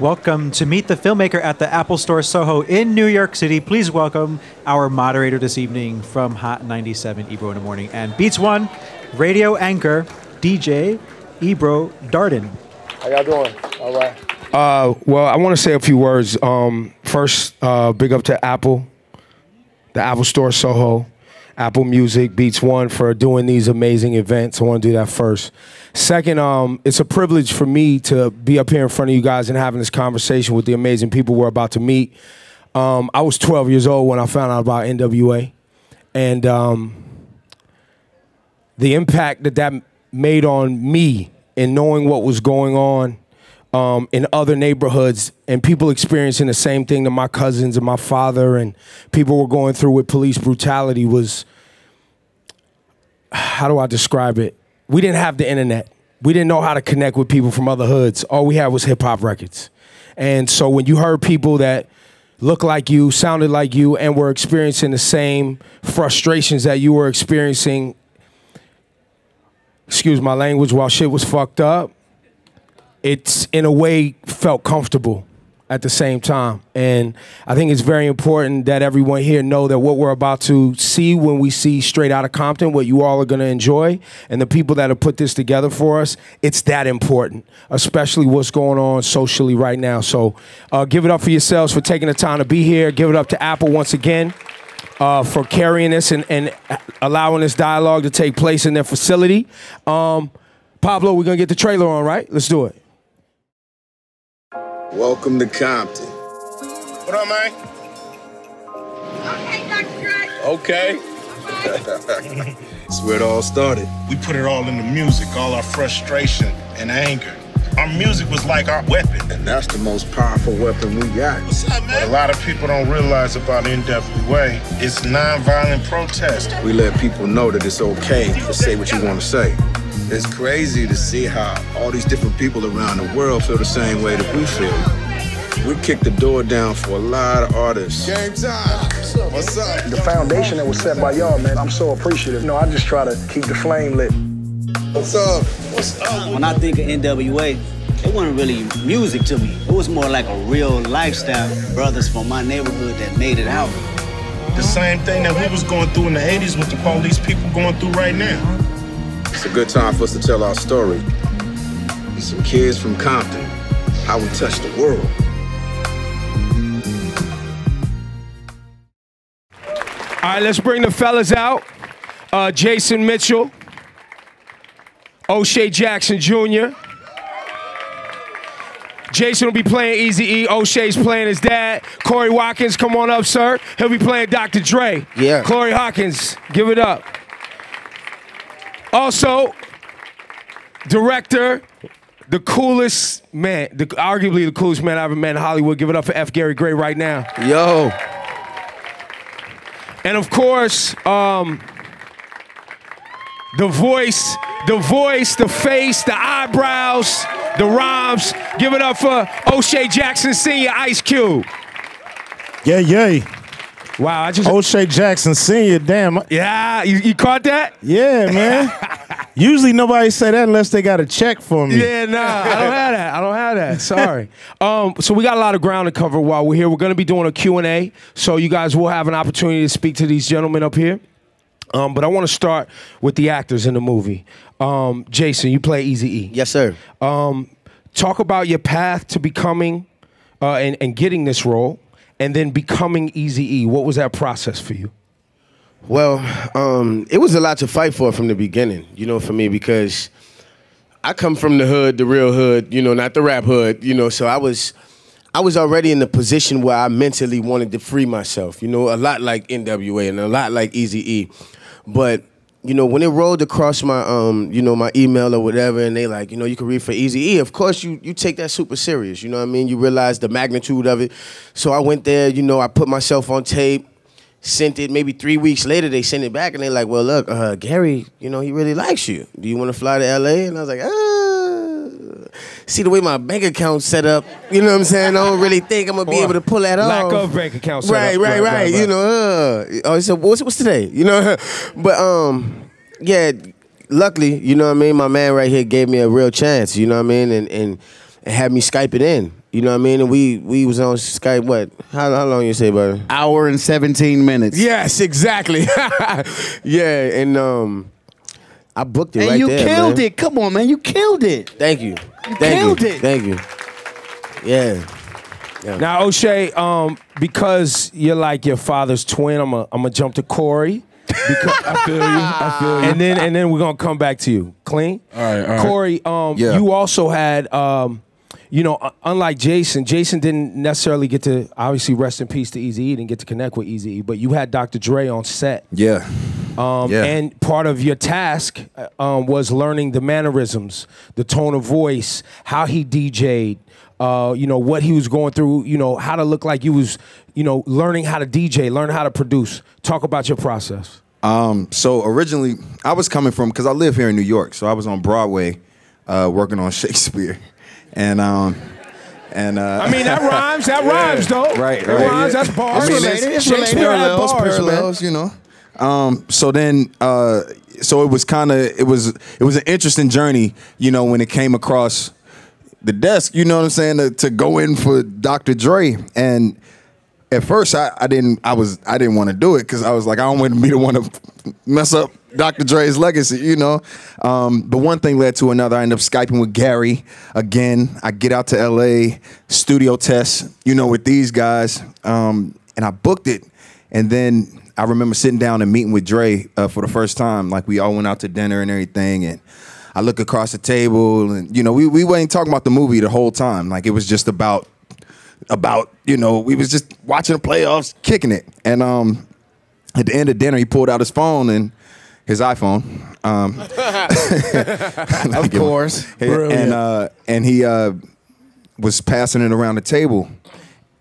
Welcome to meet the filmmaker at the Apple Store Soho in New York City. Please welcome our moderator this evening from Hot 97 Ebro in the Morning and Beats One radio anchor DJ Ebro Darden. How y'all doing? All right. Uh, well, I want to say a few words. Um, first, uh, big up to Apple, the Apple Store Soho, Apple Music, Beats One for doing these amazing events. I want to do that first. Second, um, it's a privilege for me to be up here in front of you guys and having this conversation with the amazing people we're about to meet. Um, I was 12 years old when I found out about NWA, and um, the impact that that made on me in knowing what was going on um, in other neighborhoods and people experiencing the same thing that my cousins and my father and people were going through with police brutality was how do I describe it? We didn't have the internet. We didn't know how to connect with people from other hoods. All we had was hip hop records. And so when you heard people that looked like you, sounded like you, and were experiencing the same frustrations that you were experiencing, excuse my language, while shit was fucked up, it's in a way felt comfortable at the same time. And I think it's very important that everyone here know that what we're about to see when we see Straight Outta Compton, what you all are going to enjoy, and the people that have put this together for us, it's that important, especially what's going on socially right now. So uh, give it up for yourselves for taking the time to be here. Give it up to Apple once again. Uh, for carrying this and, and allowing this dialogue to take place in their facility. Um, Pablo, we're gonna get the trailer on, right? Let's do it. Welcome to Compton. What up, man? Okay, Dr. Dre. Okay. That's where it all started. We put it all in the music, all our frustration and anger. Our music was like our weapon. And that's the most powerful weapon we got. What's up, man? What a lot of people don't realize about NWA, it's nonviolent protest. We let people know that it's okay to say what you want to say. It's crazy to see how all these different people around the world feel the same way that we feel. We kicked the door down for a lot of artists. Game time. What's up? The foundation that was set by y'all, man, I'm so appreciative. You know, I just try to keep the flame lit. What's up? What's up? When I think of NWA, it wasn't really music to me. It was more like a real lifestyle. Brothers from my neighborhood that made it out. The same thing that we was going through in the 80s with the police people going through right now. It's a good time for us to tell our story. Some kids from Compton, how we touched the world. All right, let's bring the fellas out. Uh, Jason Mitchell, O'Shea Jackson Jr. Jason will be playing Easy E. O'Shea's playing his dad. Corey Hawkins, come on up, sir. He'll be playing Dr. Dre. Yeah. Corey Hawkins, give it up. Also, director, the coolest man, the, arguably the coolest man I've ever met in Hollywood. Give it up for F. Gary Gray right now. Yo. And of course, um, the voice, the voice, the face, the eyebrows, the rhymes. Give it up for O'Shea Jackson Sr. Ice Cube. Yeah, yay. Wow, I just O'Shea Jackson Senior. Damn. yeah, you, you caught that? Yeah, man. Usually nobody say that unless they got a check for me. Yeah, nah, I don't have that. I don't have that. Sorry. um, so we got a lot of ground to cover while we're here. We're going to be doing a Q&A, so you guys will have an opportunity to speak to these gentlemen up here. Um, but I want to start with the actors in the movie. Um, Jason, you play Easy E. Yes, sir. Um, talk about your path to becoming uh, and, and getting this role, and then becoming Easy E. What was that process for you? Well, um, it was a lot to fight for from the beginning, you know, for me, because I come from the hood, the real hood, you know, not the rap hood, you know, so I was I was already in the position where I mentally wanted to free myself, you know, a lot like NWA and a lot like Easy E. But, you know, when it rolled across my um, you know, my email or whatever, and they like, you know, you can read for Easy E, of course you you take that super serious, you know what I mean? You realize the magnitude of it. So I went there, you know, I put myself on tape sent it maybe three weeks later they sent it back and they're like well look uh, gary you know he really likes you do you want to fly to la and i was like ah. See the way my bank account's set up you know what i'm saying i don't really think i'm gonna be Or able to pull that lack off of bank account right, setup. right, right, You know, uh, oh, he said, what's, what's today? You know, but um, yeah. Luckily, you know what I mean. My man right here gave me a real chance. You know what I mean, and and and had me Skype it in. You know what I mean? And we we was on Skype. What? How, how long you say, brother? Hour and 17 minutes. Yes, exactly. yeah, and um, I booked it And right you there. killed man. it. Come on, man. You killed it. Thank you. Thank killed you. it. Thank you. Yeah. Now, O'Shea, um, because you're like your father's twin, I'm gonna I'm gonna jump to Corey. Because, I feel you. I feel you. And then and then we're gonna come back to you. Clean. All right, all right. Corey, um, Yeah. you also had, um, you know, unlike Jason, Jason didn't necessarily get to obviously rest in peace to Easy E, didn't get to connect with Easy E, but you had Dr. Dre on set. Yeah. Um, Yeah. And part of your task uh, um, was learning the mannerisms, the tone of voice, how he DJ'd, uh, you know, what he was going through, you know, how to look like you was, you know, learning how to DJ, learn how to produce. Talk about your process. Um, so originally, I was coming from because I live here in New York, so I was on Broadway, uh, working on Shakespeare, and um, and uh, I mean, that rhymes. That rhymes, though. right, It right. rhymes. That's bars. I mean, related. it's- It's Shakespeare related. parallels, bars, man. parallels, you know. Um, so then, uh, so it was kind of it was it was an interesting journey, you know, when it came across the desk, you know what I'm saying, to, to go in for Dr. Dre and. At first, I, I didn't. I was. I didn't want to do it because I was like, I don't want to be the one to mess up Dr. Dre's legacy, you know. Um, but one thing led to another. I end up skyping with Gary again. I get out to L.A. studio test, you know, with these guys, um, and I booked it. And then I remember sitting down and meeting with Dre uh, for the first time. Like we all went out to dinner and everything, and I look across the table, and you know, we we weren't talking about the movie the whole time. Like it was just about about you know we was just watching the playoffs, kicking it, and um, at the end of dinner, he pulled out his phone and his iPhone. Um, Of course. and uh, and he uh, was passing it around the table,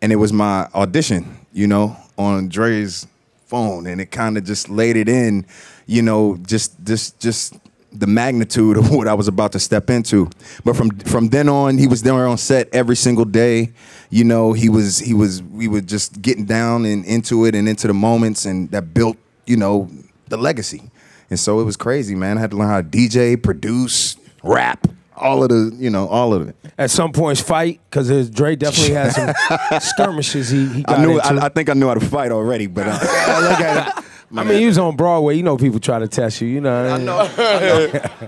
and it was my audition, you know, on Dre's phone, and it kind of just laid it in, you know, just just just the magnitude of what I was about to step into. But from from then on, he was there on set every single day. You know, he was he was we were just getting down and into it and into the moments, and that built you know the legacy. And so it was crazy, man. I had to learn how to DJ, produce, rap, all of the you know all of it. At some points, fight because Dre definitely had some skirmishes. He, he got I knew. into. I, I think I knew how to fight already, but uh, look at it. I mean, he was on Broadway. You know, people try to test you. You know. I know.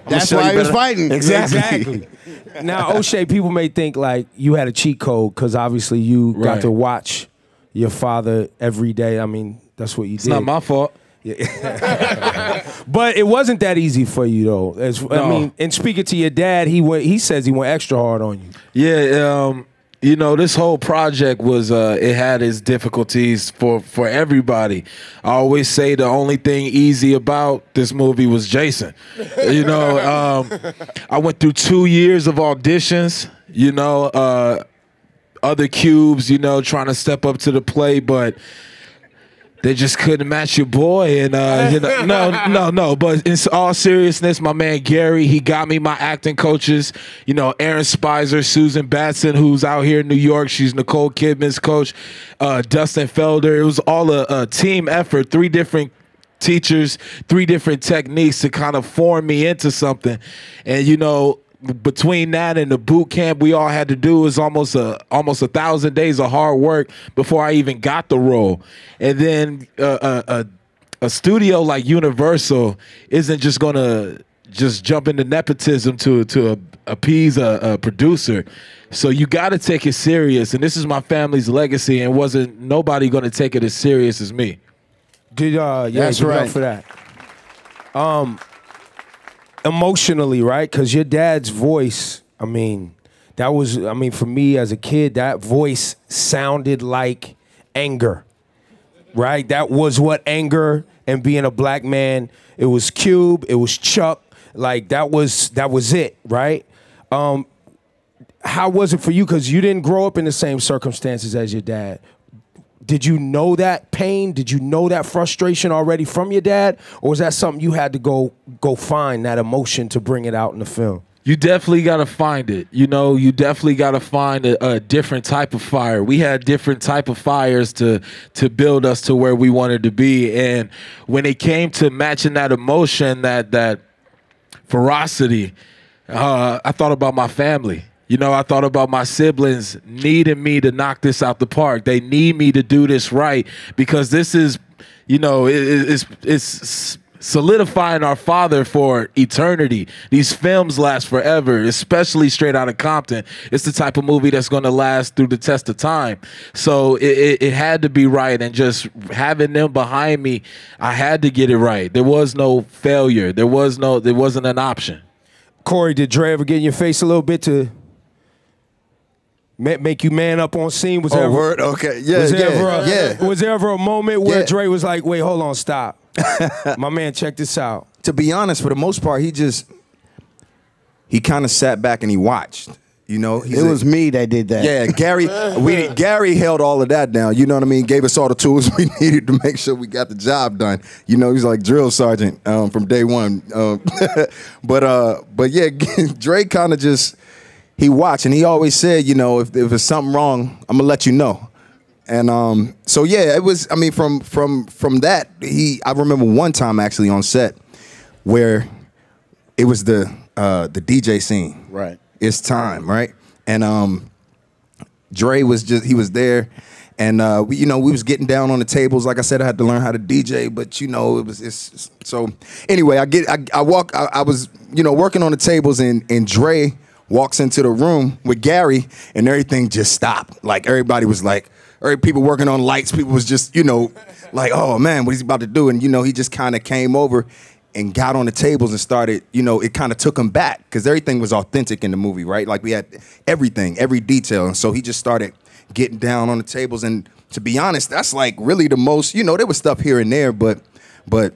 That's why he was fighting. Exactly. now, O'Shea, people may think like you had a cheat code because obviously you got to watch your father every day. I mean, that's what you It's did. It's not my fault. But it wasn't that easy for you though. As, I mean, and speaking to your dad, he went. He says he went extra hard on you. Yeah, um, you know, this whole project was uh, it had its difficulties for for everybody. I always say the only thing easy about this movie was Jason. you know, um, I went through two years of auditions. You know, uh, other cubes. You know, trying to step up to the plate, but they just couldn't match your boy. And uh, you know, no, no, no. But in all seriousness, my man Gary, he got me my acting coaches. You know, Aaron Spicer, Susan Batson, who's out here in New York. She's Nicole Kidman's coach. Uh, Dustin Felder. It was all a, a team effort. Three different teachers, three different techniques to kind of form me into something. And you know, between that and the boot camp we all had to do is almost a almost a thousand days of hard work before I even got the role. And then uh, a, a a studio like Universal isn't just gonna just jump into nepotism to to appease a, a producer. So you got to take it serious, and this is my family's legacy, and wasn't nobody gonna take it as serious as me. Did uh yeah, That's give it up right. for that. Um emotionally, right? Cuz your dad's voice, I mean, that was I mean for me as a kid, that voice sounded like anger. Right? That was what anger and being a black man, it was Cube, it was Chuck, like that was that was it, right? Um how was it for you cuz you didn't grow up in the same circumstances as your dad did you know that pain? Did you know that frustration already from your dad, or was that something you had to go go find that emotion to bring it out in the film? You definitely got to find it. You know, you definitely got to find a, a different type of fire. We had different type of fires to to build us to where we wanted to be. And when it came to matching that emotion, that that ferocity, uh, I thought about my family. You know, I thought about my siblings needing me to knock this out the park. They need me to do this right because this is, you know, it, it- it's it's solidifying our father for eternity. These films last forever, especially straight out of Compton. It's the type of movie that's going to last through the test of time. So it, it, it had to be right, and just having them behind me, I had to get it right. There was no failure. There was no. There wasn't an option. Corey, did Dre ever get in your face a little bit to make you man up on scene? Was Oh, there ever, word? Okay. Yeah, was there yeah, ever a, yeah. Was there ever a moment where Yeah. Dre was like, "Wait, hold on, stop, my man, check this out." to be honest, for the most part, he just he kind of sat back and he watched. You know, He's It a- was me that did that. Yeah, Gary. we Gary held all of that down. You know what I mean? Gave us all the tools we needed to make sure we got the job done. You know, he's like drill sergeant um, from day one. Um, but uh, but yeah, Dre kind of just he watched and he always said, you know, if if there's something wrong, I'm gonna let you know. And um, so yeah, it was. I mean, from from from that, he. I remember one time actually on set where it was the uh, the DJ scene. Right. It's time, right? And um, Dre was just he was there, and uh, we, you know we was getting down on the tables. Like I said, I had to learn how to DJ, but you know it was it's so. Anyway, I get I, I walk. I, I was you know working on the tables, and and Dre walks into the room with Gary, and everything just stopped. Like everybody was like, every people working on lights, people was just you know like, oh man, what he's about to do, and you know he just kind of came over and got on the tables and started, you know, it kind of took him back because everything was authentic in the movie, right? Like we had everything, every detail. And so he just started getting down on the tables. And to be honest, that's like really the most, you know, there was stuff here and there, but, but,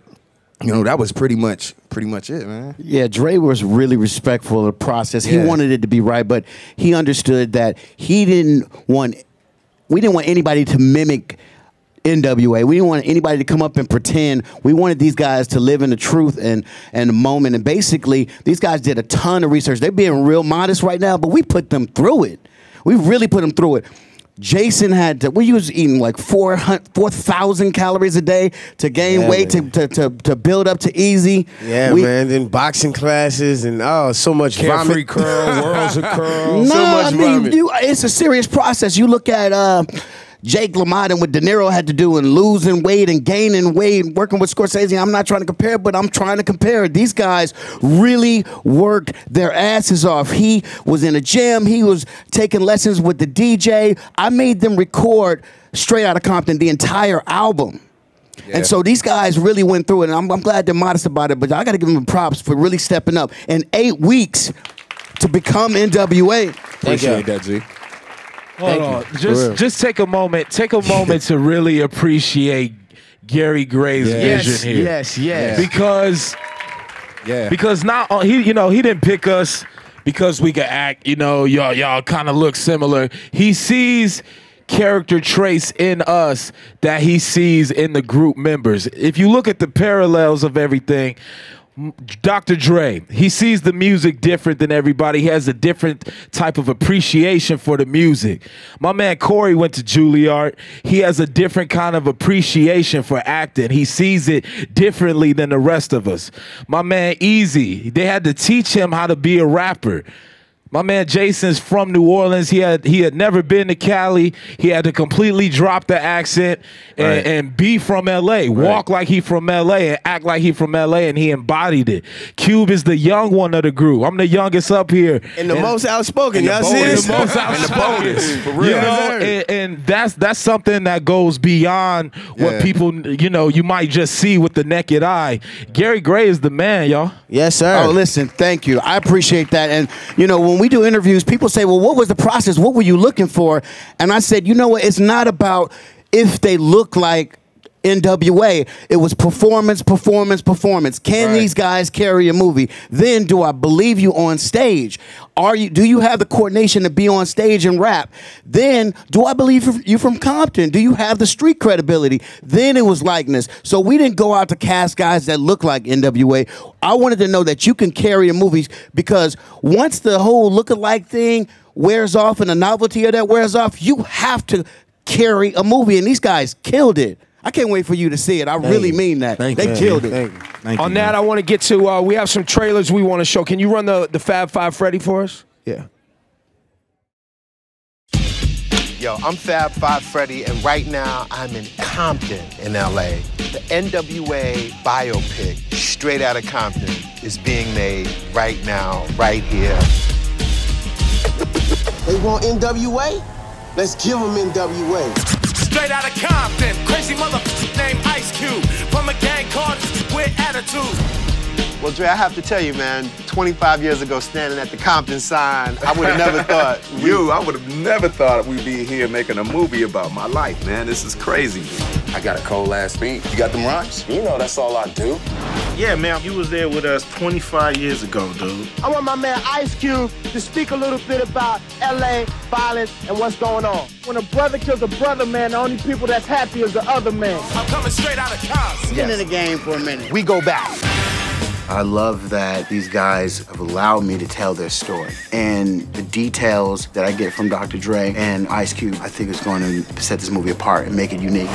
you know, that was pretty much, pretty much it, man. Yeah, Dre was really respectful of the process. He wanted it to be right, but he understood that he didn't want we didn't want anybody to mimic NWA. We didn't want anybody to come up and pretend. We wanted these guys to live in the truth and and the moment. And basically, these guys did a ton of research. They're being real modest right now, but we put them through it. We really put them through it. Jason had to. We was eating like 400 4,000 calories a day to gain Yeah, weight to, to to to build up to Eazy. Yeah, We- man. Then boxing classes and oh, so much Carefree vomit. curl, worlds of curl. No, so much I mean, you, it's a serious process. You look at uh, Jake LaMotta and what De Niro had to do and losing weight and gaining weight, and working with Scorsese. I'm not trying to compare, but I'm trying to compare. These guys really worked their asses off. He was in a gym. He was taking lessons with the DJ. I made them record straight out of Compton the entire album. And so these guys really went through it, and I'm, I'm glad they're modest about it. But I got to give them props for really stepping up. In eight weeks to become NWA. Appreciate that, G. Hold on. Just just take a moment. Take a moment to really appreciate Gary Gray's Yes, vision here. yes, yes. Because Yeah. because not on- he you know he didn't pick us because we could act you know y'all y'all kind of look similar he sees character traits in us that he sees in the group members if you look at the parallels of everything Dr. Dre, he sees the music different than everybody. He has a different type of appreciation for the music. My man Corey went to Juilliard. He has a different kind of appreciation for acting. He sees it differently than the rest of us. My man Eazy, they had to teach him how to be a rapper. My man Jason's from New Orleans. He had he had never been to Cali. He had to completely drop the accent and, Right. and be from LA. Walk like he from LA and act like he from LA and he embodied it. Cube is the young one of the group. I'm the youngest up here. And the most outspoken. and the Y'all see this? The most And the outspoken. boldest, for You know, and, and that's that's something that goes beyond what Yeah. people you know you might just see with the naked eye. Gary Gray is the man, y'all. Yes, sir. Oh, listen, thank you. I appreciate that. And, you know, when we do interviews, people say, well, what was the process? What were you looking for? And I said, you know what? It's not about if they look like NWA. It was performance, performance, performance. Can Right. these guys carry a movie? Then do I believe you on stage? Are you do you have the coordination to be on stage and rap? Then do I believe you from Compton? Do you have the street credibility? Then it was likeness. So we didn't go out to cast guys that look like NWA. I wanted to know that you can carry a movie because once the whole look-alike thing wears off and the novelty of that wears off, you have to carry a movie. And these guys killed it. I can't wait for you to see it. I really you. mean that. Thank they you. killed it. Thank you. Thank you, On man. that, I want to get to. Uh, we have some trailers we want to show. Can you run the the Fab Five Freddy for us? Yeah. Yo, I'm Fab Five Freddy, and right now I'm in Compton in LA. The NWA biopic, straight out of Compton, is being made right now, right here. They want NWA? Let's give them NWA. Straight out of Compton, crazy motherfucker named Ice Cube. From a gang called with attitude. Well, Dre, I have to tell you, man, 25 years ago, standing at the Compton sign, I would have never thought. You, I would have never thought we'd be here making a movie about my life, man. This is crazy. I got a cold ass beat. You got them rhymes? You know that's all I do. Yeah, man, you was there with us 25 years ago, dude. I want my man Ice Cube to speak a little bit about LA violence and what's going on. When a brother kills a brother, man, the only people that's happy is the other man. I'm coming straight out of Compton. Get in the game for a minute. We go back. I love that these guys have allowed me to tell their story. And the details that I get from Dr. Dre and Ice Cube, I think is going to set this movie apart and make it unique.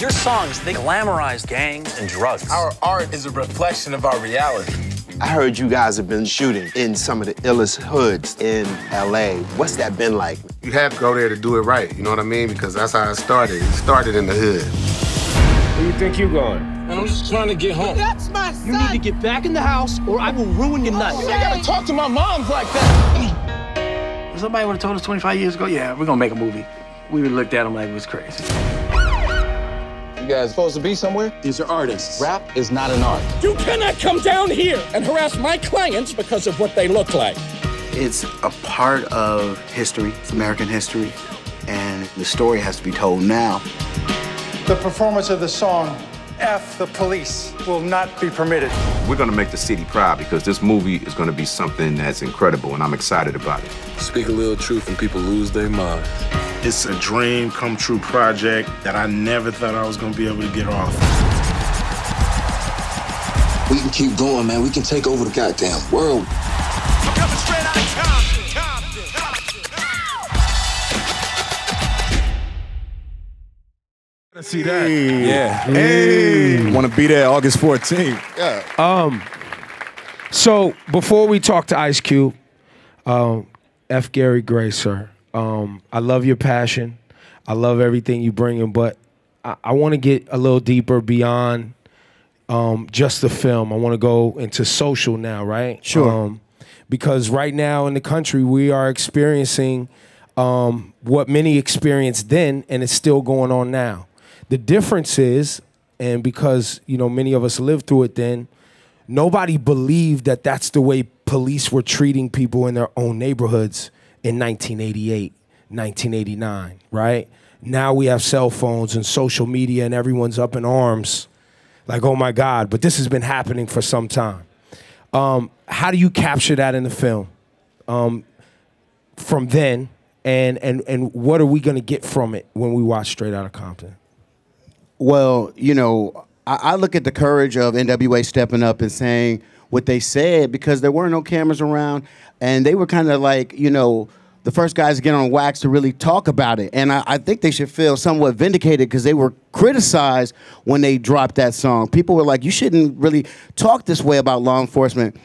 Your songs, they glamorize gangs and drugs. Our art is a reflection of our reality. I heard you guys have been shooting in some of the illest hoods in LA. What's that been like? You have to go there to do it right, you know what I mean? Because that's how it started. It started in the hood. Where you think you're going? And I'm just trying to get home. That's my son. You need to get back in the house or I will ruin your night. Oh, I gotta talk to my moms like that. If somebody would have told us 25 years ago, yeah, we're gonna make a movie, we would have looked at them like it was crazy. You guys supposed to be somewhere? These are artists. Rap is not an art. You cannot come down here and harass my clients because of what they look like. It's a part of history, it's American history, and the story has to be told now. The performance of the song, F the Police, will not be permitted. We're gonna make the city proud because this movie is gonna be something that's incredible, and I'm excited about it. Speak a little truth and people lose their minds. It's a dream come true project that I never thought I was gonna be able to get off. We can keep going, man. We can take over the goddamn world. I'm coming straight out of Compton. See that? Yeah. Hey. Want to be there August 14th. Yeah. Um, so before we talk to Ice Cube, um, F. Gary Gray, sir, um, I love your passion. I love everything you bring in, but I, I want to get a little deeper beyond um, just the film. I want to go into social now, right? Sure. Um, because right now in the country, we are experiencing um, what many experienced then, and it's still going on now. The difference is, and because you know many of us lived through it then, nobody believed that that's the way police were treating people in their own neighborhoods in 1988, 1989, right? Now we have cell phones and social media, and everyone's up in arms, like, oh my God, but this has been happening for some time. Um, how do you capture that in the film um, from then, and, and, and what are we gonna get from it when we watch Straight Outta Compton? Well, you know, I, I look at the courage of NWA stepping up and saying what they said because there weren't no cameras around, and they were kind of like, you know, the first guys to get on wax to really talk about it. And I, I think they should feel somewhat vindicated because they were criticized when they dropped that song. People were like, you shouldn't really talk this way about law enforcement.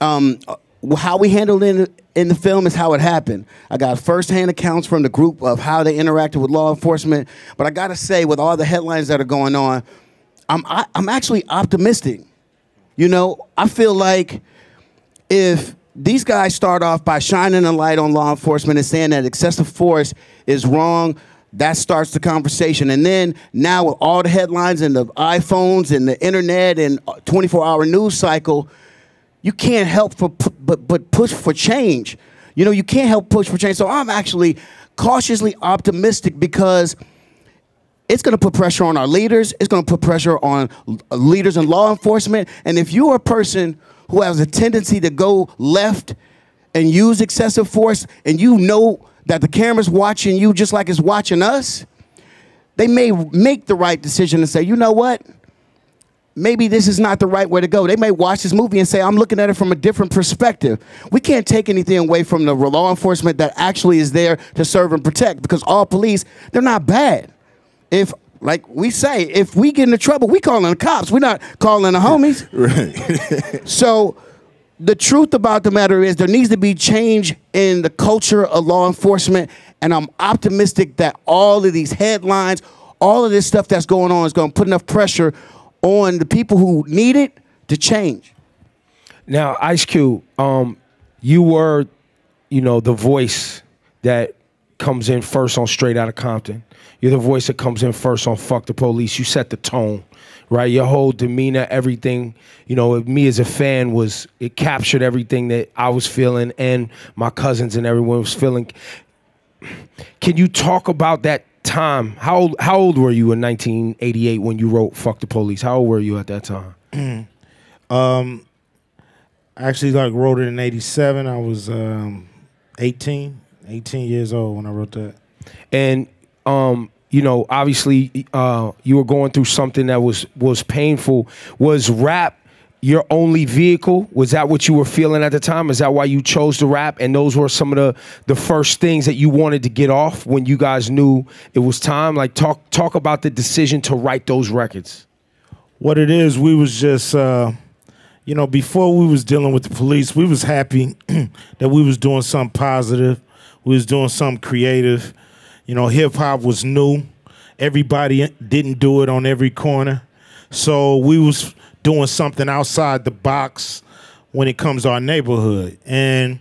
Um, how we handled it in, the film is how it happened. I got firsthand accounts from the group of how they interacted with law enforcement. But I got to say, with all the headlines that are going on, I'm, I, I'm actually optimistic. You know, I feel like if these guys start off by shining a light on law enforcement and saying that excessive force is wrong, that starts the conversation. And then now with all the headlines and the iPhones and the internet and 24 hour news cycle, you can't help for but but push for change. You know, you can't help push for change. So I'm actually cautiously optimistic because it's going to put pressure on our leaders. It's going to put pressure on leaders in law enforcement. And if you're a person who has a tendency to go left and use excessive force, and you know that the camera's watching you just like it's watching us, they may make the right decision and say, you know what? maybe this is not the right way to go. They may watch this movie and say, I'm looking at it from a different perspective. We can't take anything away from the law enforcement that actually is there to serve and protect because all police, they're not bad. If like we say, if we get into trouble, we calling the cops. We're not calling the homies. Right. so the truth about the matter is there needs to be change in the culture of law enforcement, and I'm optimistic that all of these headlines, all of this stuff that's going on, is going to put enough pressure on the people who need it to change. Now, Ice Cube, um, you were, you know, the voice that comes in first on Straight Outta Compton. You're the voice that comes in first on Fuck the Police. You set the tone, right? Your whole demeanor, everything, you know, me as a fan was, it captured everything that I was feeling and my cousins and everyone was feeling. Can you talk about that time? How old, how old were you in 1988 when you wrote Fuck the Police? How old were you at that time? um, I actually like wrote it in '87. I was um, 18, 18 years old when I wrote that. and um you know obviously uh you were going through something that was was painful. Was rap your only vehicle? Was that what you were feeling at the time? Is that why you chose to rap? And those were some of the the first things that you wanted to get off when you guys knew it was time? Like talk talk about the decision to write those records. What it is, we was just, uh, you know, before we was dealing with the police, we was happy that we was doing something positive. We was doing something creative. You know, hip hop was new. Everybody didn't do it on every corner. So we was doing something outside the box when it comes to our neighborhood. And,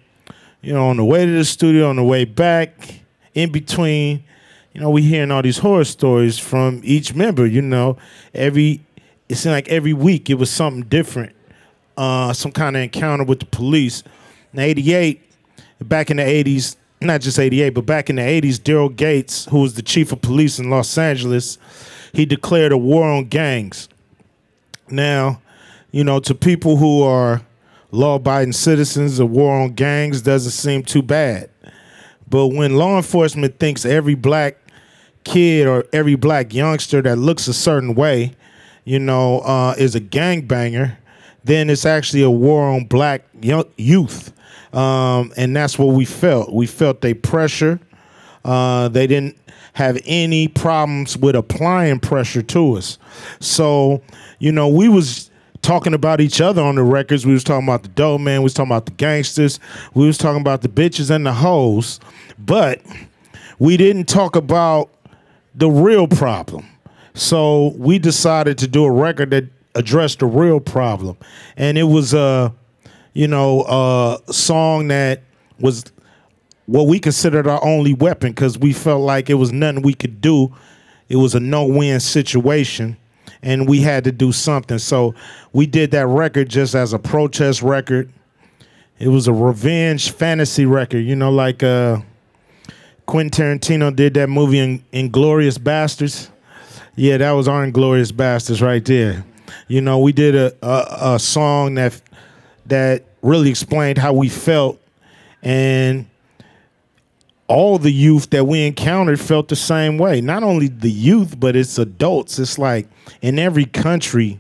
you know, on the way to the studio, on the way back, in between, you know, we hearing all these horror stories from each member, you know. Every it seemed like every week it was something different. Uh, some kind of encounter with the police. In 88, back in the 80s, not just 88, but back in the 80s, Daryl Gates, who was the chief of police in Los Angeles, he declared a war on gangs. Now, you know, to people who are law abiding citizens, a war on gangs doesn't seem too bad. But when law enforcement thinks every black kid or every black youngster that looks a certain way, you know, uh, is a gangbanger, then it's actually a war on black young, youth. Um, and that's what we felt. We felt they pressure. Uh, they didn't have any problems with applying pressure to us. So, you know, we was talking about each other on the records. We was talking about the dope man. We was talking about the gangsters. We was talking about the bitches and the hoes. But we didn't talk about the real problem. So we decided to do a record that addressed the real problem. And it was a, you know, a song that was what we considered our only weapon because we felt like it was nothing we could do. It was a no-win situation, and we had to do something. So we did that record just as a protest record. It was a revenge fantasy record, you know, like uh, Quentin Tarantino did that movie in Inglourious Basterds. Yeah, that was our Inglourious Basterds right there. You know, we did a, a a song that that really explained how we felt, and all the youth that we encountered felt the same way. Not only the youth, but it's adults. It's like in every country,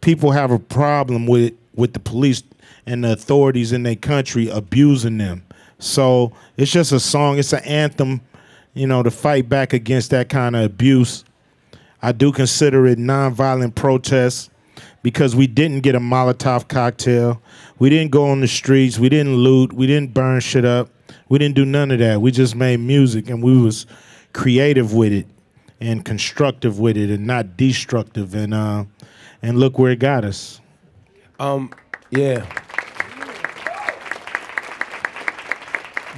people have a problem with with the police and the authorities in their country abusing them. So it's just a song. It's an anthem, you know, to fight back against that kind of abuse. I do consider it nonviolent protest because we didn't get a Molotov cocktail. We didn't go on the streets. We didn't loot. We didn't burn shit up. We didn't do none of that. We just made music and we was creative with it and constructive with it and not destructive. And uh, and look where it got us. Um, yeah.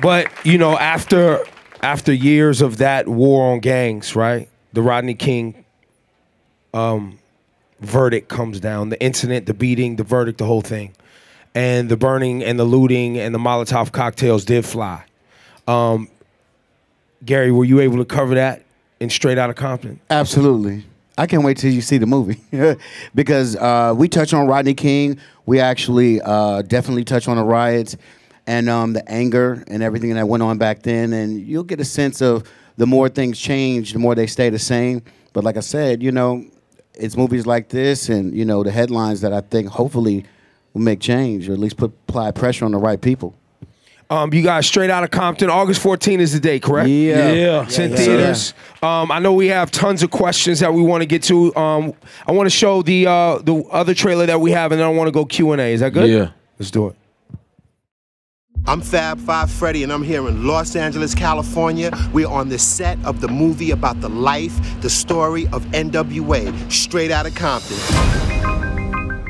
But you know, after after years of that war on gangs, right? The Rodney King um, verdict comes down. The incident, the beating, the verdict, the whole thing, and the burning and the looting and the Molotov cocktails did fly. Um, Gary, were you able to cover that in Straight Outta Compton? Absolutely. I can't wait till you see the movie because uh, we touch on Rodney King. We actually uh, definitely touch on the riots and um, the anger and everything that went on back then. And you'll get a sense of the more things change, the more they stay the same. But like I said, you know, it's movies like this and you know the headlines that I think hopefully will make change or at least put apply pressure on the right people. Um, you guys straight out of Compton. August 14 is the day, correct? Yeah. Yeah. It's in Yeah. theaters. Um, I know we have tons of questions that we want to get to. Um, I want to show the uh, the other trailer that we have, and then I want to go Q and A. Is that good? Yeah. Let's do it. I'm Fab Five Freddy, and I'm here in Los Angeles, California. We're on the set of the movie about the life, the story of NWA, straight out of Compton.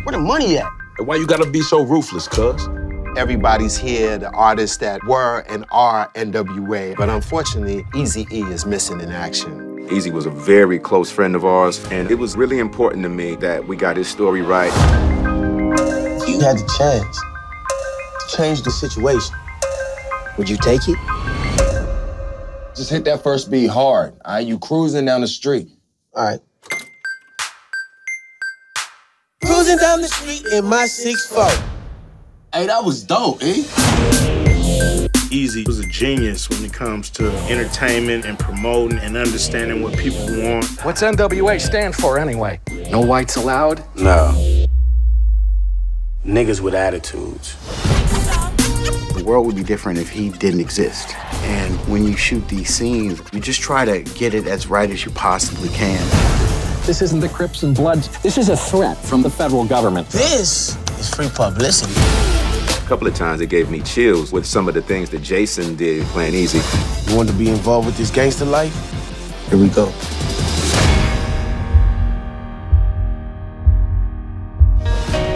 Where the money at? Why you gotta be so ruthless, cuz? Everybody's here, the artists that were and are NWA, but unfortunately, Easy E is missing in action. Eazy was a very close friend of ours, and it was really important to me that we got his story right. You had the chance to change the situation. Would you take it? Just hit that first beat hard. All right, you cruising down the street. All right. Cruising down the street in my six 6'4. Hey, that was dope, eh? Eazy was a genius when it comes to entertainment and promoting and understanding what people want. What's NWA stand for anyway? No whites allowed? No. Niggas with attitudes. The world would be different if he didn't exist. And when you shoot these scenes, you just try to get it as right as you possibly can. This isn't the Crips and Bloods. This is a threat from the federal government. This is free publicity. A couple of times it gave me chills with some of the things that Jason did playing Eazy. You want to be involved with this gangster life? Here we go.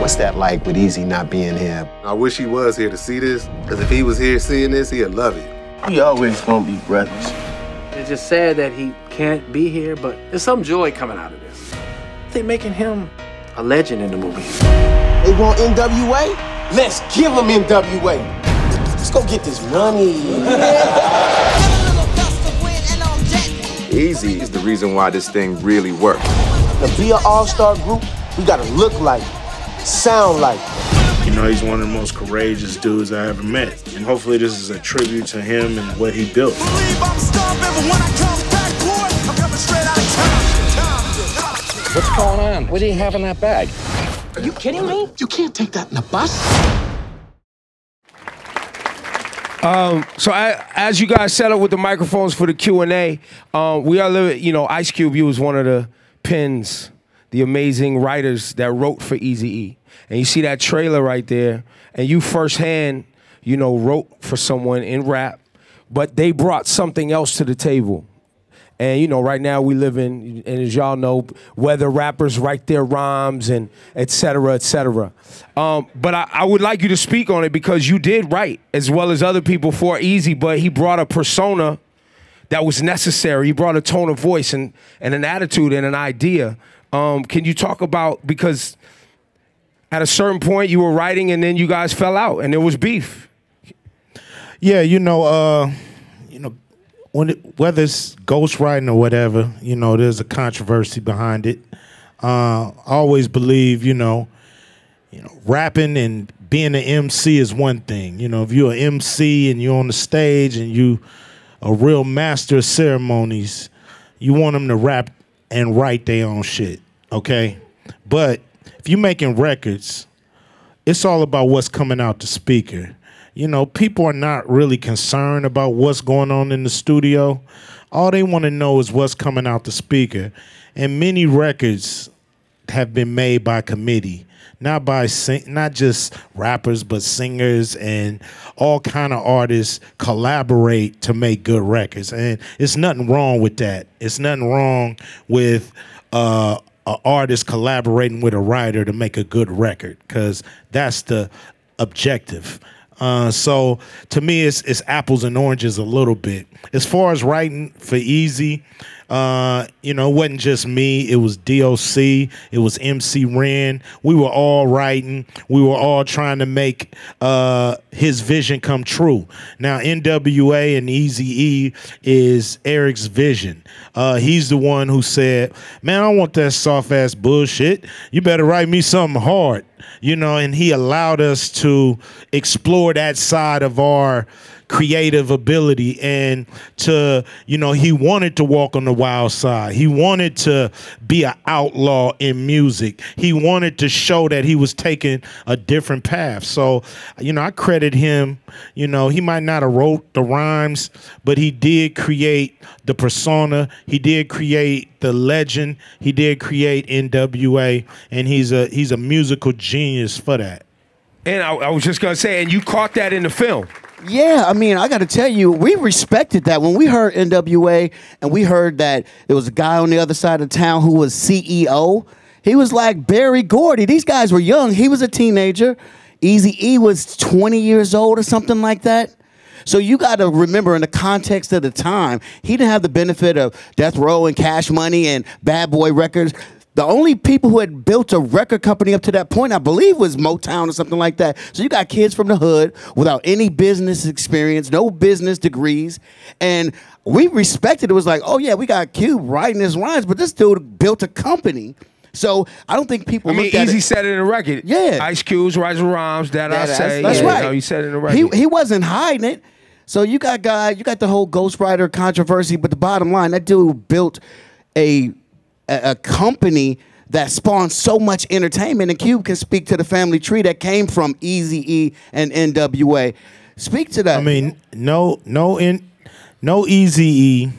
What's that like with Eazy not being here? I wish he was here to see this, because if he was here seeing this, he'd love it. We always gonna be brothers. It's just sad that he can't be here, but there's some joy coming out of this. They're making him a legend in the movie. They want NWA? Let's give them NWA. Let's go get this money. Eazy is the reason why this thing really worked. to be an all-star group, we gotta look like, sound like. You know, he's one of the most courageous dudes I ever met. And hopefully this is a tribute to him and what he built. What's going on? What do you have in that bag? Are you kidding me? You can't take that in a bus. Um, so I, as you guys set up with the microphones for the Q and A, um, we are living. You know, Ice Cube. You was one of the pins, the amazing writers that wrote for Easy E. And you see that trailer right there, and you firsthand, you know, wrote for someone in rap, but they brought something else to the table. And you know, right now we live in, and as y'all know, whether rappers write their rhymes and et cetera, et cetera. Um, but I, I would like you to speak on it because you did write as well as other people for Eazy, but he brought a persona that was necessary. He brought a tone of voice and, and an attitude and an idea. Um, can you talk about because at a certain point you were writing and then you guys fell out and there was beef. Yeah, you know, uh, you know, when it, whether it's ghostwriting or whatever, you know, there's a controversy behind it. Uh, I always believe, you know, you know, rapping and being an MC is one thing. You know, if you're an MC and you're on the stage and you a real master of ceremonies, you want them to rap and write their own shit. Okay, but you're making records, it's all about what's coming out the speaker. You know, people are not really concerned about what's going on in the studio. All they want to know is what's coming out the speaker. And many records have been made by committee, not by sing- not just rappers, but singers and all kind of artists collaborate to make good records. And it's nothing wrong with that. It's nothing wrong with uh, an artist collaborating with a writer to make a good record because that's the objective. Uh, so to me, it's it's apples and oranges a little bit. As far as writing for Eazy, uh, you know, it wasn't just me. It was DOC. It was MC Ren. We were all writing. We were all trying to make uh, his vision come true. Now, NWA and Easy E is Eric's vision. Uh, he's the one who said, "Man, I want that soft ass bullshit. You better write me something hard." You know, and he allowed us to explore that side of our creative ability and to you know he wanted to walk on the wild side. He wanted to be an outlaw in music. He wanted to show that he was taking a different path. So you know i credit him. You know he might not have wrote the rhymes but he did create the persona. He did create the legend. He did create nwa and he's a he's a musical genius for that. And I, I was just gonna say, and you caught that in the film. Yeah, I mean, I got to tell you, we respected that when we heard NWA and we heard that there was a guy on the other side of town who was CEO. He was like Berry Gordy. These guys were young. He was a teenager. Easy E was 20 years old or something like that. So you got to remember in the context of the time, he didn't have the benefit of Death Row and Cash Money and Bad Boy Records. The only people who had built a record company up to that point, I believe, was Motown or something like that. So you got kids from the hood without any business experience, no business degrees, and we respected it. Was like, oh yeah, we got Cube writing his rhymes, but this dude built a company. So I don't think people. I mean, Eazy said it in the record. Yeah. Ice Cube's Rise of Rhymes, that, I say. That's yeah, right. no, he said it in the record. He he wasn't hiding it. So you got guys, you got the whole Ghostwriter controversy, but the bottom line, that dude built a a, a company that spawned so much entertainment, and Cube can speak to the family tree that came from Easy E and NWA. Speak to that. I mean, no, no, in, no Easy E,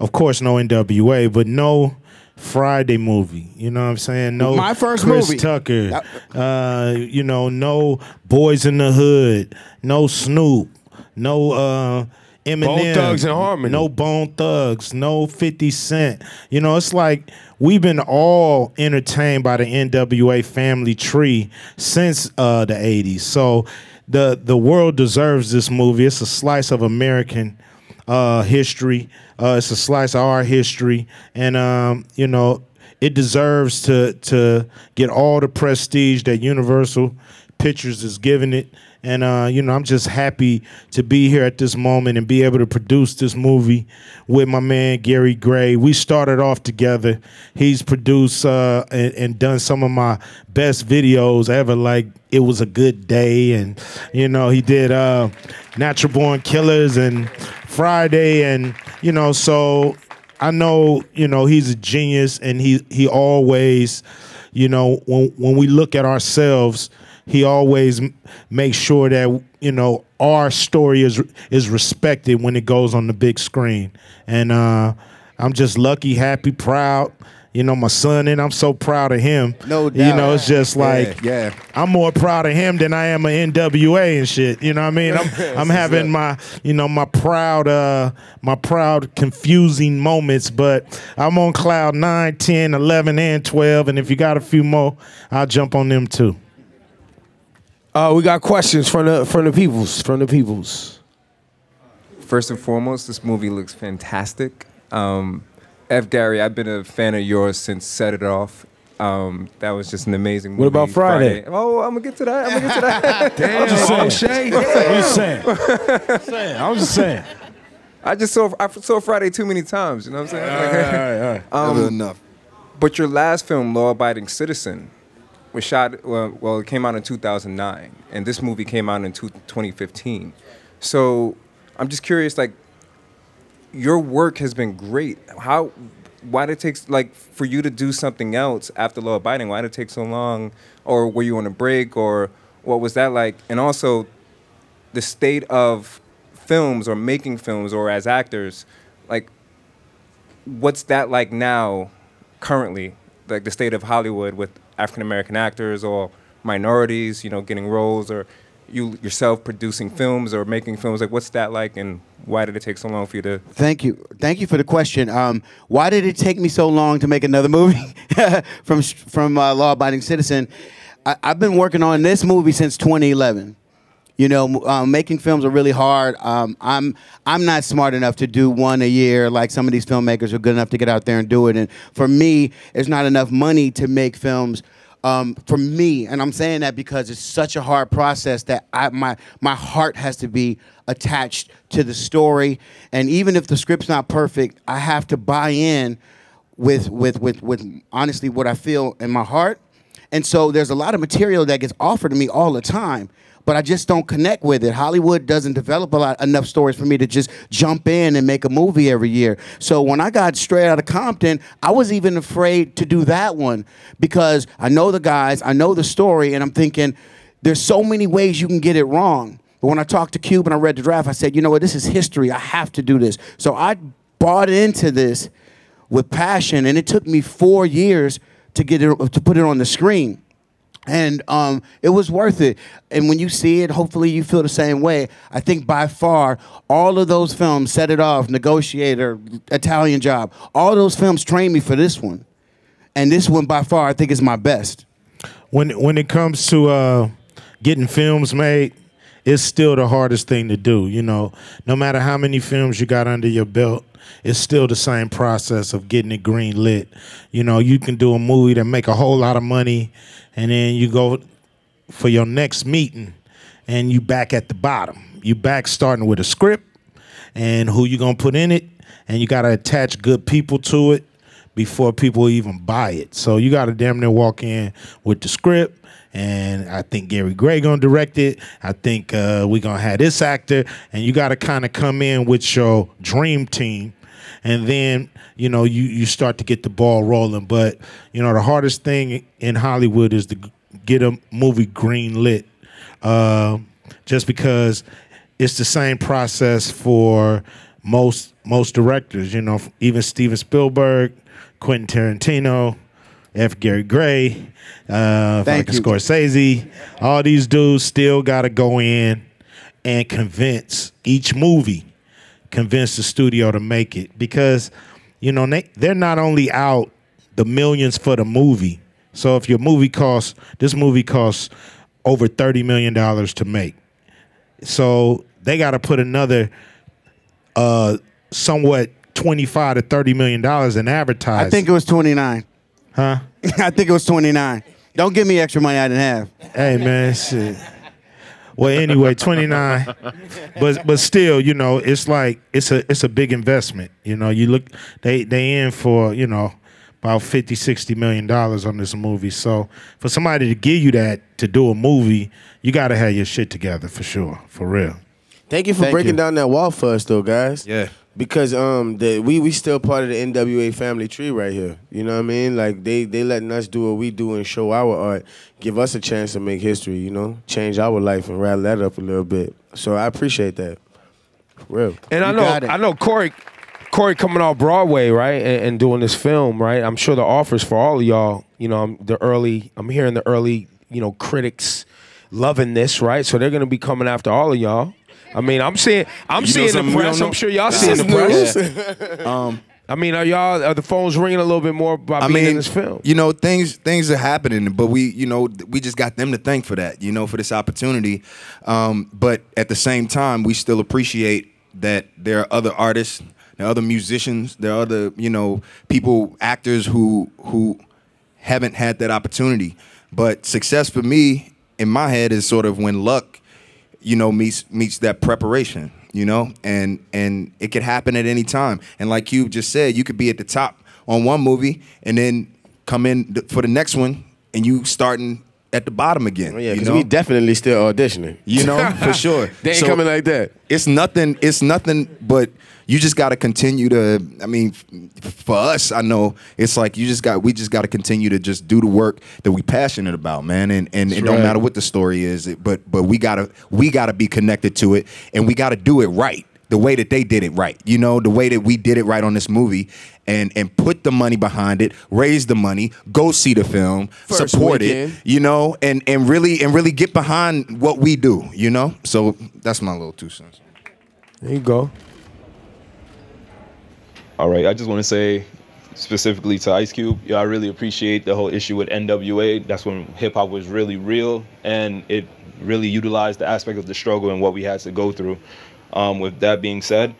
of course, no NWA, but no Friday movie. You know what I'm saying? No, My first Chris movie. Tucker. Uh, you know, no Boyz n the Hood. No Snoop. No uh, Eminem. Thugs-n-Harmony. No Bone Thugs. No 50 Cent. You know, it's like we've been all entertained by the NWA family tree since uh, the 80s. So the the world deserves this movie. It's a slice of American uh, history. Uh, it's a slice of our history, and um, you know it deserves to to get all the prestige that Universal Pictures is giving it. And uh, you know, I'm just happy to be here at this moment and be able to produce this movie with my man Gary Gray. We started off together. He's produced uh, and, and done some of my best videos ever, like "It Was a Good Day," and you know, he did uh, "Natural Born Killaz" and Friday, and you know, so I know you know he's a genius, and he he always, you know, when when we look at ourselves, he always m- makes sure that you know our story is is respected when it goes on the big screen, and uh, I'm just lucky, happy, proud. You know, my son, and I'm so proud of him. No doubt. You know, it's just like yeah. I'm more proud of him than I am of NWA and shit. You know what I mean? I'm I'm having my you know my proud uh my proud confusing moments, but I'm on cloud 9, 10, 11 and 12 and if you got a few more, I'll jump on them too. Uh, we got questions from the from the peoples from the peoples. First and foremost, this movie looks fantastic. Um, F. Gary, I've been a fan of yours since Set It Off. Um, that was just an amazing movie. What about Friday? Oh, I'm gonna get to that. I'm gonna get to that. Damn, I'm just oh, saying. Shay. Damn. I'm just saying. I'm just saying. I just saw I saw Friday too many times. You know what I'm saying? All right, all right, all right. Never enough. But your last film, Law Abiding Citizen, was shot. Well, well, it came out in 2009, and this movie came out in two, 2015. So I'm just curious, like, your work has been great. How? Why did it take like for you to do something else after Law Abiding? Why did it take so long? Or were you on a break? Or what was that like? And also, the state of films or making films or as actors, like what's that like now currently like the state of hollywood with african american actors or minorities you know getting roles or you yourself producing films or making films like what's that like and why did it take so long for you to Thank you. Thank you for the question. Um, why did it take me so long to make another movie from from uh, Law Abiding Citizen? I, I've been working on this movie since 2011. You know, um, making films are really hard. Um, I'm I'm not smart enough to do one a year like some of these filmmakers are good enough to get out there and do it. And for me, there's not enough money to make films um, for me, and I'm saying that because it's such a hard process that I, my my heart has to be attached to the story, and even if the script's not perfect, I have to buy in with with with with honestly what I feel in my heart, and so there's a lot of material that gets offered to me all the time. But I just don't connect with it. Hollywood doesn't develop a lot enough stories for me to just jump in and make a movie every year. So when I got straight out of Compton, I was even afraid to do that one because I know the guys, I know the story, and I'm thinking there's so many ways you can get it wrong. But when I talked to Cube and I read the draft, I said, you know what, this is history. I have to do this. So I bought into this with passion, and it took me four years to get it to put it on the screen. And um, it was worth it. And when you see it, hopefully you feel the same way. I think by far, all of those films, Set It Off, Negotiator, Italian Job, all those films trained me for this one. And this one, by far, I think is my best. When when it comes to uh, getting films made, it's still the hardest thing to do. You know, no matter how many films you got under your belt, it's still the same process of getting it green lit. You know, you can do a movie that make a whole lot of money, and then you go for your next meeting, and you back at the bottom. You back starting with a script and who you gonna put in it, and you gotta attach good people to it before people even buy it. So you gotta damn near walk in with the script. And I think Gary Gray gonna direct it. I think uh, we gonna have this actor, and you got to kind of come in with your dream team, and then you know you you start to get the ball rolling. But you know the hardest thing in Hollywood is to get a movie green lit, uh, just because it's the same process for most most directors. You know, even Steven Spielberg, Quentin Tarantino, F. Gary Gray, uh, Thank you. Scorsese. All these dudes still got to go in and convince each movie, convince the studio to make it because you know they they're not only out the millions for the movie. So if your movie costs this movie costs over thirty million dollars to make, so they got to put another uh somewhat twenty five to thirty million dollars in advertising. I think it was 29. Huh? I think it was 29. Don't give me extra money I didn't have. Hey man, shit. Well, anyway, 29. But but still, you know, it's like it's a it's a big investment. You know, you look they they in for, you know, about 50 60 million dollars on this movie. So, for somebody to give you that to do a movie, you got to have your shit together for sure, for real. Thank you for Thank breaking you. down that wall for us, though, guys. Yeah. Because um, the, we we still part of the NWA family tree right here. You know what I mean? Like they they letting us do what we do and show our art, give us a chance to make history. You know, change our life and rattle that up a little bit. So I appreciate that. For real. And I know. I know Corey Corey coming off Broadway, right, and, and doing this film, right. I'm sure the offers for all of y'all, you know, I'm the early. I'm hearing the early, you know, critics loving this, right. So they're gonna be coming after all of y'all. I mean, I'm seeing, I'm You seeing the press. I'm sure y'all This seeing is the press. news. Um, I mean, are y'all are the phones ringing a little bit more by I being mean, in this film? you know, things things are happening, but we, you know, we just got them to thank for that, you know, for this opportunity. Um, but at the same time, we still appreciate that there are other artists, there are other musicians, there are other, you know, people, actors who who haven't had that opportunity. But success for me in my head is sort of when luck, you know, meets meets that preparation, you know, and and it could happen at any time. And like you just said, you could be at the top on one movie and then come in for the next one, and you starting at the bottom again. Oh, yeah, because we definitely still auditioning. You know, for sure. They ain't So, coming like that. It's nothing. It's nothing. But you just got to continue to. I mean, for us, I know it's like you just got. We just got to continue to just do the work that we passionate about, man. And and it don't right. matter what the story is. it- But but we gotta we gotta be connected to it, and we gotta do it right. The way that they did it right, you know, the way that we did it right on this movie, and and put the money behind it, raise the money, go see the film, First support weekend. it, you know, and and really and really get behind what we do, you know. So that's my little two cents. There you go. All right, I just want to say specifically to Ice Cube, yeah, I really appreciate the whole issue with NWA. That's when hip hop was really real and it really utilized the aspect of the struggle and what we had to go through. Um, with that being said,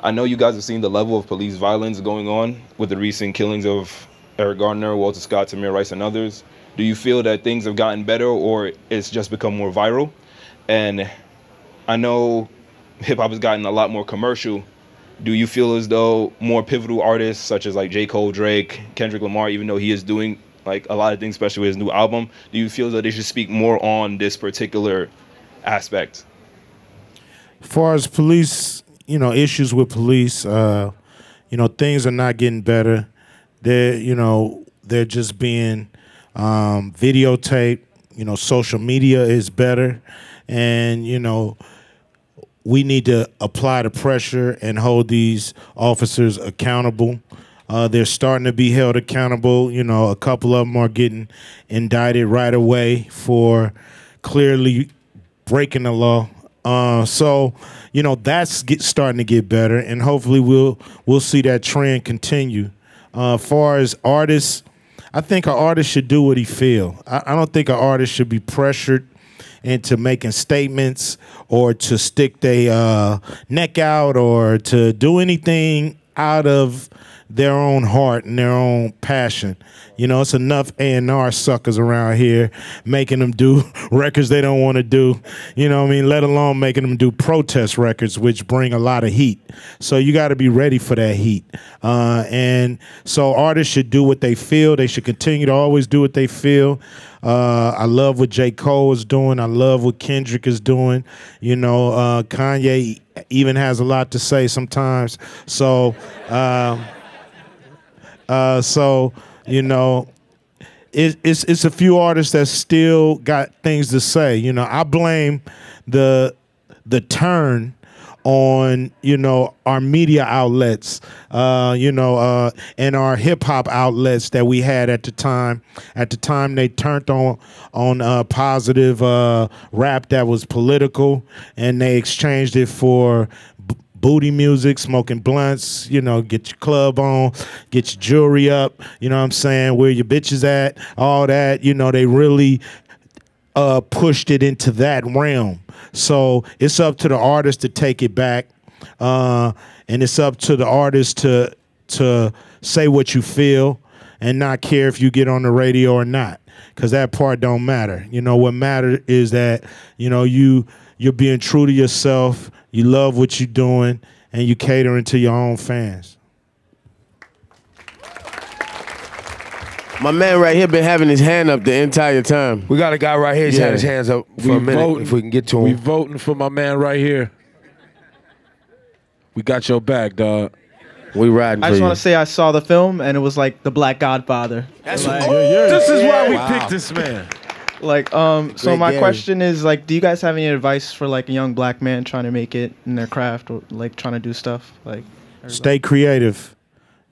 I know you guys have seen the level of police violence going on with the recent killings of Eric Gardner, Walter Scott, Tamir Rice, and others. Do you feel that things have gotten better or it's just become more viral? And I know hip hop has gotten a lot more commercial. Do you feel as though more pivotal artists such as like J. Cole, Drake, Kendrick Lamar, even though he is doing like a lot of things, especially with his new album, do you feel that they should speak more on this particular aspect? Far as police, you know, issues with police, uh, you know, things are not getting better. They're, you know, they're just being um, videotaped. You know, social media is better, and you know, we need to apply the pressure and hold these officers accountable. Uh, they're starting to be held accountable. You know, a couple of them are getting indicted right away for clearly breaking the law. Uh, so, you know, that's get, starting to get better, and hopefully we'll we'll see that trend continue. Uh, far as artists, I think an artist should do what he feel. I, I don't think an artist should be pressured into making statements or to stick their uh, neck out or to do anything out of their own heart and their own passion. You know, it's enough A and R suckers around here making them do records they don't want to do. You know, what I mean, let alone making them do protest records, which bring a lot of heat. So you got to be ready for that heat. Uh, and so artists should do what they feel. They should continue to always do what they feel. Uh, I love what J. Cole is doing. I love what Kendrick is doing. You know, uh, Kanye even has a lot to say sometimes. So. Uh, so you know, it, it's it's a few artists that still got things to say. You know, I blame the the turn on you know our media outlets uh you know uh and our hip hop outlets that we had at the time at the time they turned on on uh positive uh rap that was political and they exchanged it for booty music smoking blunts you know get your club on get your jewelry up you know what i'm saying where your bitches at all that you know they really uh, pushed it into that realm. So it's up to the artist to take it back, uh, and it's up to the artist to to say what you feel and not care if you get on the radio or not, because that part don't matter. You know what matters is that you know you you're being true to yourself. You love what you're doing, and you catering to your own fans. My man right here been having his hand up the entire time. We got a guy right here. He's had his hands up for We a minute. voting- if we can get to him. We voting for my man right here. We got your back, dog. We riding I just want to say I saw the film and it was like the Black Godfather. That's like, This is why we Wow. picked this man. Like, um, so Great my Gary. question is like, do you guys have any advice for like a young black man trying to make it in their craft or like trying to do stuff? Like, Stay creative.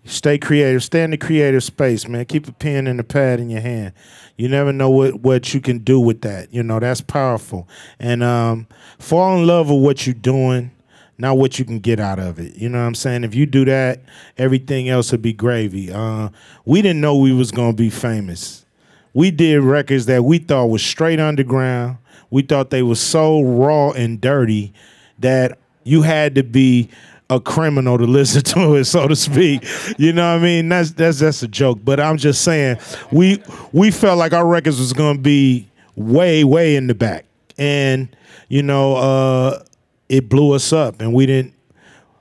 Stay creative. Stay in the creative space, man. Keep a pen and a pad in your hand. You never know what, what you can do with that. You know, that's powerful. And um, fall in love with what you're doing, not what you can get out of it. You know what I'm saying? If you do that, everything else would be gravy. Uh, we didn't know we was gonna be famous. We did records that we thought was straight underground. We thought they were so raw and dirty that you had to be a criminal to listen to it, so to speak. You know what I mean? That's that's that's a joke. But I'm just saying, we we felt like our records was gonna be way, way in the back. And, you know, uh it blew us up and we didn't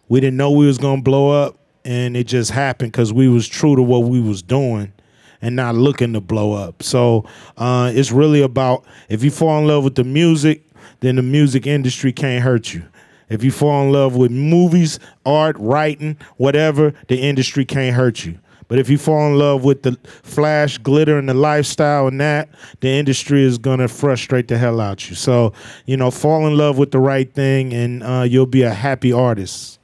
we didn't know we was gonna blow up and it just happened because we was true to what we was doing and not looking to blow up. So uh, it's really about if you fall in love with the music, then the music industry can't hurt you. If you fall in love with movies, art, writing, whatever, the industry can't hurt you. But if you fall in love with the flash, glitter, and the lifestyle and that, the industry is gonna frustrate the hell out you. So, you know, fall in love with the right thing, and uh, you'll be a happy artist.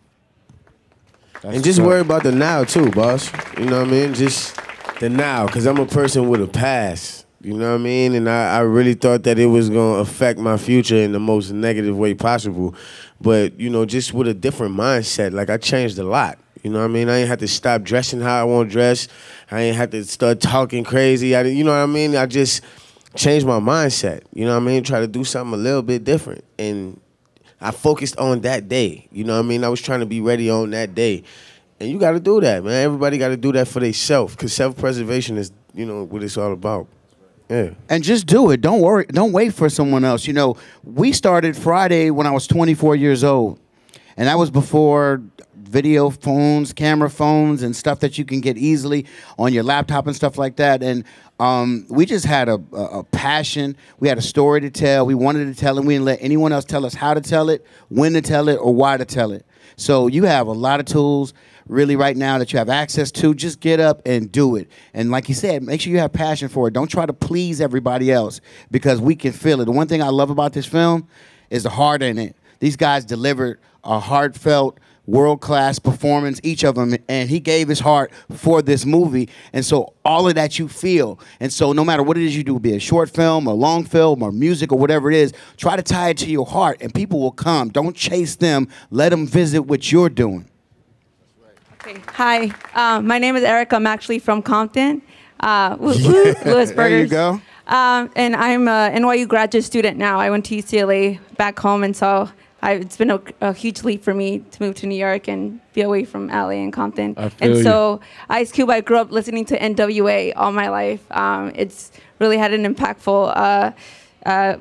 and just worry about the now too, boss. You know what I mean? Just the now, because I'm a person with a past. You know what I mean? And I, I really thought that it was gonna affect my future in the most negative way possible. But you know, just with a different mindset. Like I changed a lot. You know what I mean? I ain't had to stop dressing how I want to dress. I ain't had to start talking crazy. I, you know what I mean? I just changed my mindset. You know what I mean? Try to do something a little bit different. And I focused on that day. You know what I mean? I was trying to be ready on that day. And you got to do that, man. Everybody got to do that for themselves because self preservation is, you know, what it's all about. Yeah. and just do it. Don't worry. Don't wait for someone else. You know, we started Friday when I was 24 years old, and that was before video phones, camera phones, and stuff that you can get easily on your laptop and stuff like that. And um, we just had a, a, a passion. We had a story to tell. We wanted to tell it. We didn't let anyone else tell us how to tell it, when to tell it, or why to tell it. So you have a lot of tools really right now that you have access to. Just get up and do it. And like you said, make sure you have passion for it. Don't try to please everybody else because we can feel it. The one thing I love about this film is the heart in it. These guys delivered a heartfelt, world class performance, each of them, and he gave his heart for this movie. And so all of that you feel. And so no matter what it is you do, be it a short film, a long film, or music, or whatever it is, try to tie it to your heart, and people will come. Don't chase them. Let them visit what you're doing. Hi, um, my name is Eric. I'm actually from Compton, uh, woo, woo, Louis There you go. Um, and I'm a NYU graduate student now. I went to UCLA back home, and so I, it's been a, a huge leap for me to move to New York and be away from LA and Compton. I feel and you. so Ice Cube, I grew up listening to NWA all my life. Um, it's really had an impactful. Uh, uh,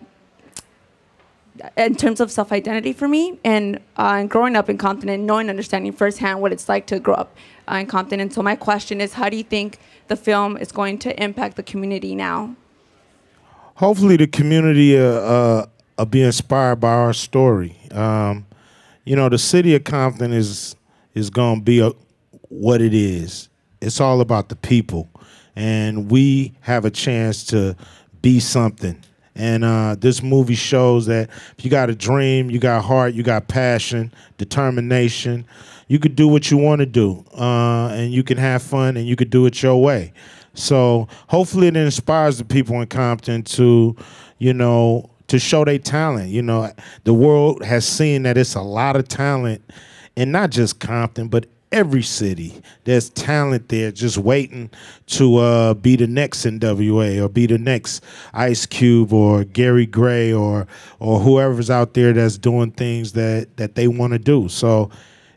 in terms of self-identity for me and, uh, growing up in Compton and knowing understanding firsthand what it's like to grow up uh, in Compton. And so my question is, how do you think the film is going to impact the community now? hopefully the community uh, uh, will be inspired by our story. Um, you know, the city of Compton is is going to be a, what it is. It's all about the people, and we have a chance to be something. And uh, this movie shows that if you got a dream, you got heart, you got passion, determination, you could do what you want to do, uh, and you can have fun, and you could do it your way. So hopefully it inspires the people in Compton to, you know, to show their talent. You know, the world has seen that it's a lot of talent, and not just Compton, but every city. There's talent there just waiting to uh, be the next NWA or be the next Ice Cube or Gary Gray or or whoever's out there that's doing things that that they want to do. So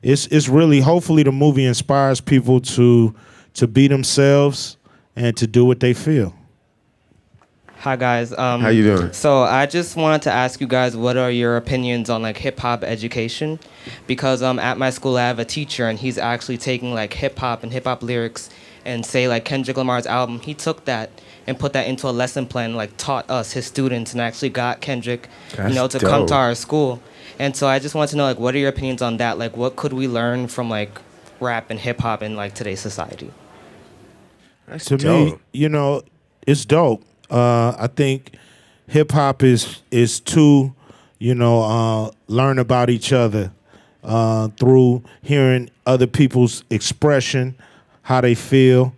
it's it's really hopefully the movie inspires people to to be themselves and to do what they feel. Hi guys. Um, How you doing? So I just wanted to ask you guys what are your opinions on like hip hop education, because um at my school I have a teacher and he's actually taking like hip hop and hip hop lyrics and say like Kendrick Lamar's album he took that and put that into a lesson plan like taught us his students and actually got Kendrick That's you know to come to our school and so I just want to know like what are your opinions on that like what could we learn from like rap and hip hop in like today's society. to me, you know, it's dope. Uh, I think hip hop is is to, you know, uh, learn about each other uh, through hearing other people's expression, how they feel.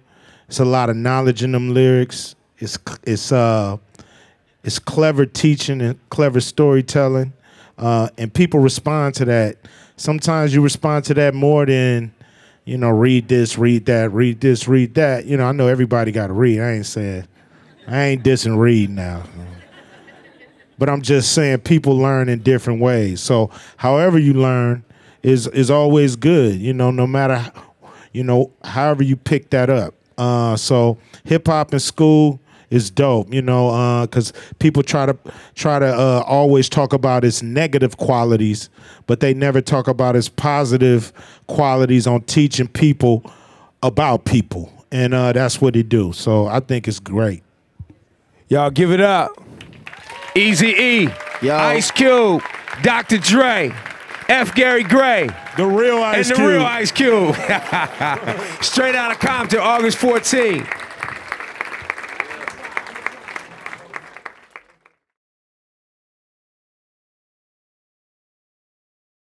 It's a lot of knowledge in them lyrics. It's it's uh, it's clever teaching and clever storytelling, uh, and people respond to that. Sometimes you respond to that more than you know, read this, read that, read this, read that. You know, I know everybody got to read. I ain't saying, I ain't dissing read now. But I'm just saying people learn in different ways. So however you learn is is always good. You know, no matter, you know, however you pick that up. Uh, so hip hop in school is dope. You know, because people try to try to uh, always talk about its negative qualities, but they never talk about its positive qualities on teaching people about people, and uh, that's what he do. So I think it's great. Y'all give it up. Easy E, Ice Cube, Dr. Dre, F. Gary Gray. The real Ice and the Cube. real Ice Cube. Straight out of Compton, August 14th.